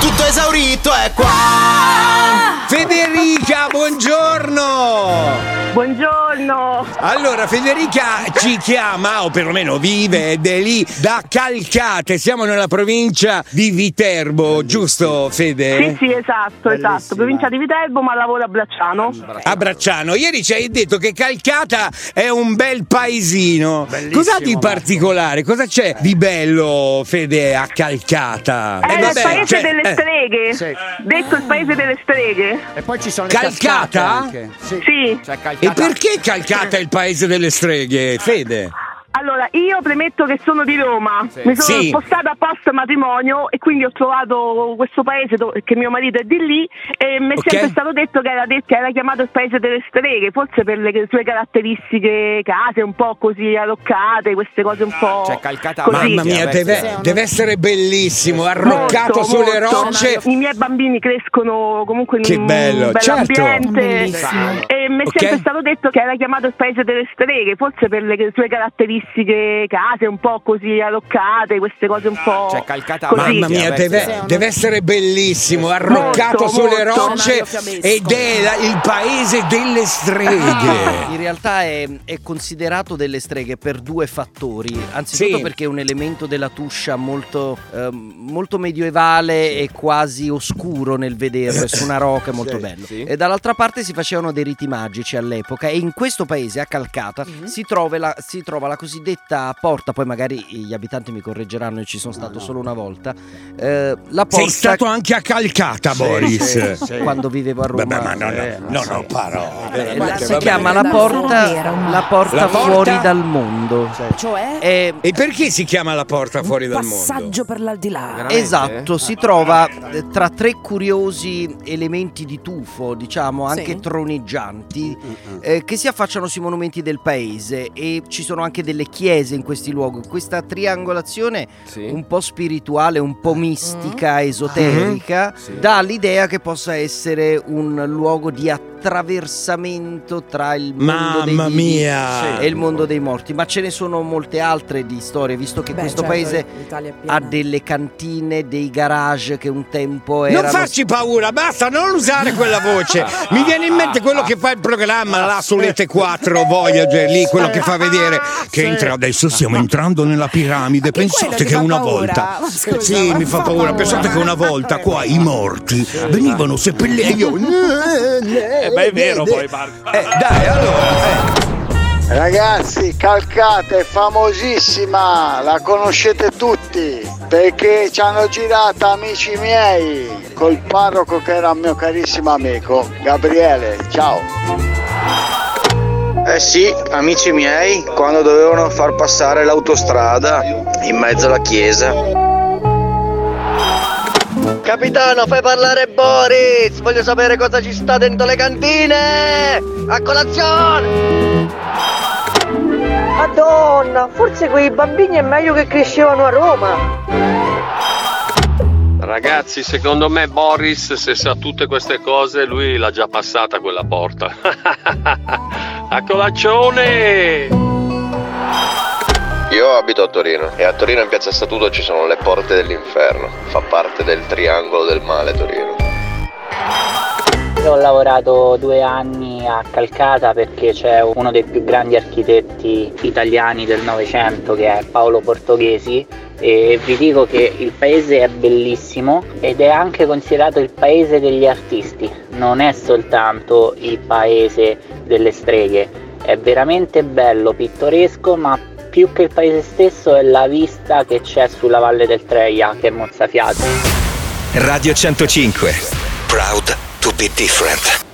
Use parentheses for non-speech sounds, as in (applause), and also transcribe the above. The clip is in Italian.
Tutto esaurito è qua. Federica, buongiorno! Buongiorno. Allora, Federica ci chiama, o perlomeno vive ed è lì, da Calcate. Siamo nella provincia di Viterbo, giusto Fede? Sì, sì, esatto, esatto. Provincia di Viterbo, ma lavoro a Bracciano. A Bracciano. Ieri ci hai detto che Calcata è un bel paesino. Bellissimo, Cos'ha di particolare? Cosa c'è di bello, Fede, a Calcata? È Eh, il vabbè, paese cioè, delle eh, streghe. Sì. Detto il paese delle streghe. E poi ci sono Calcata? le cascate anche. Sì. Sì. Cioè, E calcata. perché Calcata è il paese delle streghe, Fede? Allora, io premetto che sono di Roma, Sì. mi sono Sì. spostata post matrimonio e quindi ho trovato questo paese dove- che mio marito è di lì e mi è Ok. sempre stato detto che era, det- che era chiamato il paese delle streghe, forse per le sue caratteristiche case un po' così arroccate, queste cose un po' Cioè, calcata così. Mamma mia, deve, deve essere bellissimo, arroccato Molto, sulle molto. rocce. I miei bambini crescono comunque in Che un bello, bel certo. ambiente Bellissimo. e mi è Ok. sempre stato detto che era chiamato il paese delle streghe, forse per le sue caratteristiche case un po' così arroccate, queste cose un po' Cioè, calcata così. Mamma mia, Sì, deve, sì. deve essere bellissimo, arroccato Molto, sulle molto. rocce ed è la- il paese delle streghe. In realtà è, è considerato delle streghe per due fattori. Anzitutto Sì. perché è un elemento della tuscia molto, ehm, molto medievale e quasi oscuro nel vederlo, è su una rocca, è molto Sì, bello. sì. E dall'altra parte si facevano dei riti magici all'epoca e in questo paese, a Calcata, si, trova la, si trova la cosiddetta porta, poi magari gli abitanti mi correggeranno, io ci sono stato solo una volta, eh, la porta... Sei stato anche a Calcata, Boris. sì, sì. Quando vivevo a Roma. Vabbè, ma no, no, Eh, no, sì. no, parole. Eh, si vabbè. chiama la porta, la porta La porta? fuori dal mondo. Cioè, Eh, E perché si chiama la porta fuori dal mondo? passaggio per l'aldilà. Veramente? Esatto, si trova eh, tra tre curiosi elementi di tufo, diciamo anche Sì. Troneggianti, eh, che si affacciano sui monumenti del paese e ci sono anche delle chiese in questi luoghi. Questa triangolazione Sì. un po' spirituale, un po' mistica, esoterica, Sì. dà l'idea che possa essere un luogo di attraversamento tra il mondo dei Mamma vivi mia! e il mondo dei morti. Ma ce ne sono molte altre di storie, visto che Beh, questo certo, paese ha delle cantine, dei garage che un tempo Non erano farci paura, basta, non usare quella voce. (laughs) Mi viene in mente quello che fa il programma là sull'Ete 4 Voyager, lì, quello che fa vedere che entra adesso stiamo entrando nella piramide. Pensate che una paura? volta. Scusa, Sì, mi fa paura. paura. Pensate che una volta qua i morti venivano seppelliti io. (laughs) Beh, è vero poi, Marco. Eh, dai, allora. eh. Ragazzi, Calcata è famosissima, la conoscete tutti, perché ci hanno girato amici miei col parroco che era mio carissimo amico, Gabriele. Ciao. Eh sì, amici miei, quando dovevano far passare l'autostrada in mezzo alla chiesa. Capitano, fai parlare Boris! Voglio sapere cosa ci sta dentro le cantine! A colazione! Madonna, forse quei bambini è meglio che crescevano a Roma. Ragazzi, secondo me Boris, se sa tutte queste cose, lui l'ha già passata quella porta. (laughs) a colazione! Io abito a Torino e a Torino in piazza Statuto ci sono le porte dell'inferno. Fa parte del triangolo del male Torino. Io ho lavorato due anni a Calcata perché c'è uno dei più grandi architetti italiani del Novecento che è Paolo Portoghesi e vi dico che il paese è bellissimo ed è anche considerato il paese degli artisti, non è soltanto il paese delle streghe, è veramente bello, pittoresco, ma più che il paese stesso è la vista che c'è sulla valle del Treia che è mozzafiato. Radio 105. Proud to be different.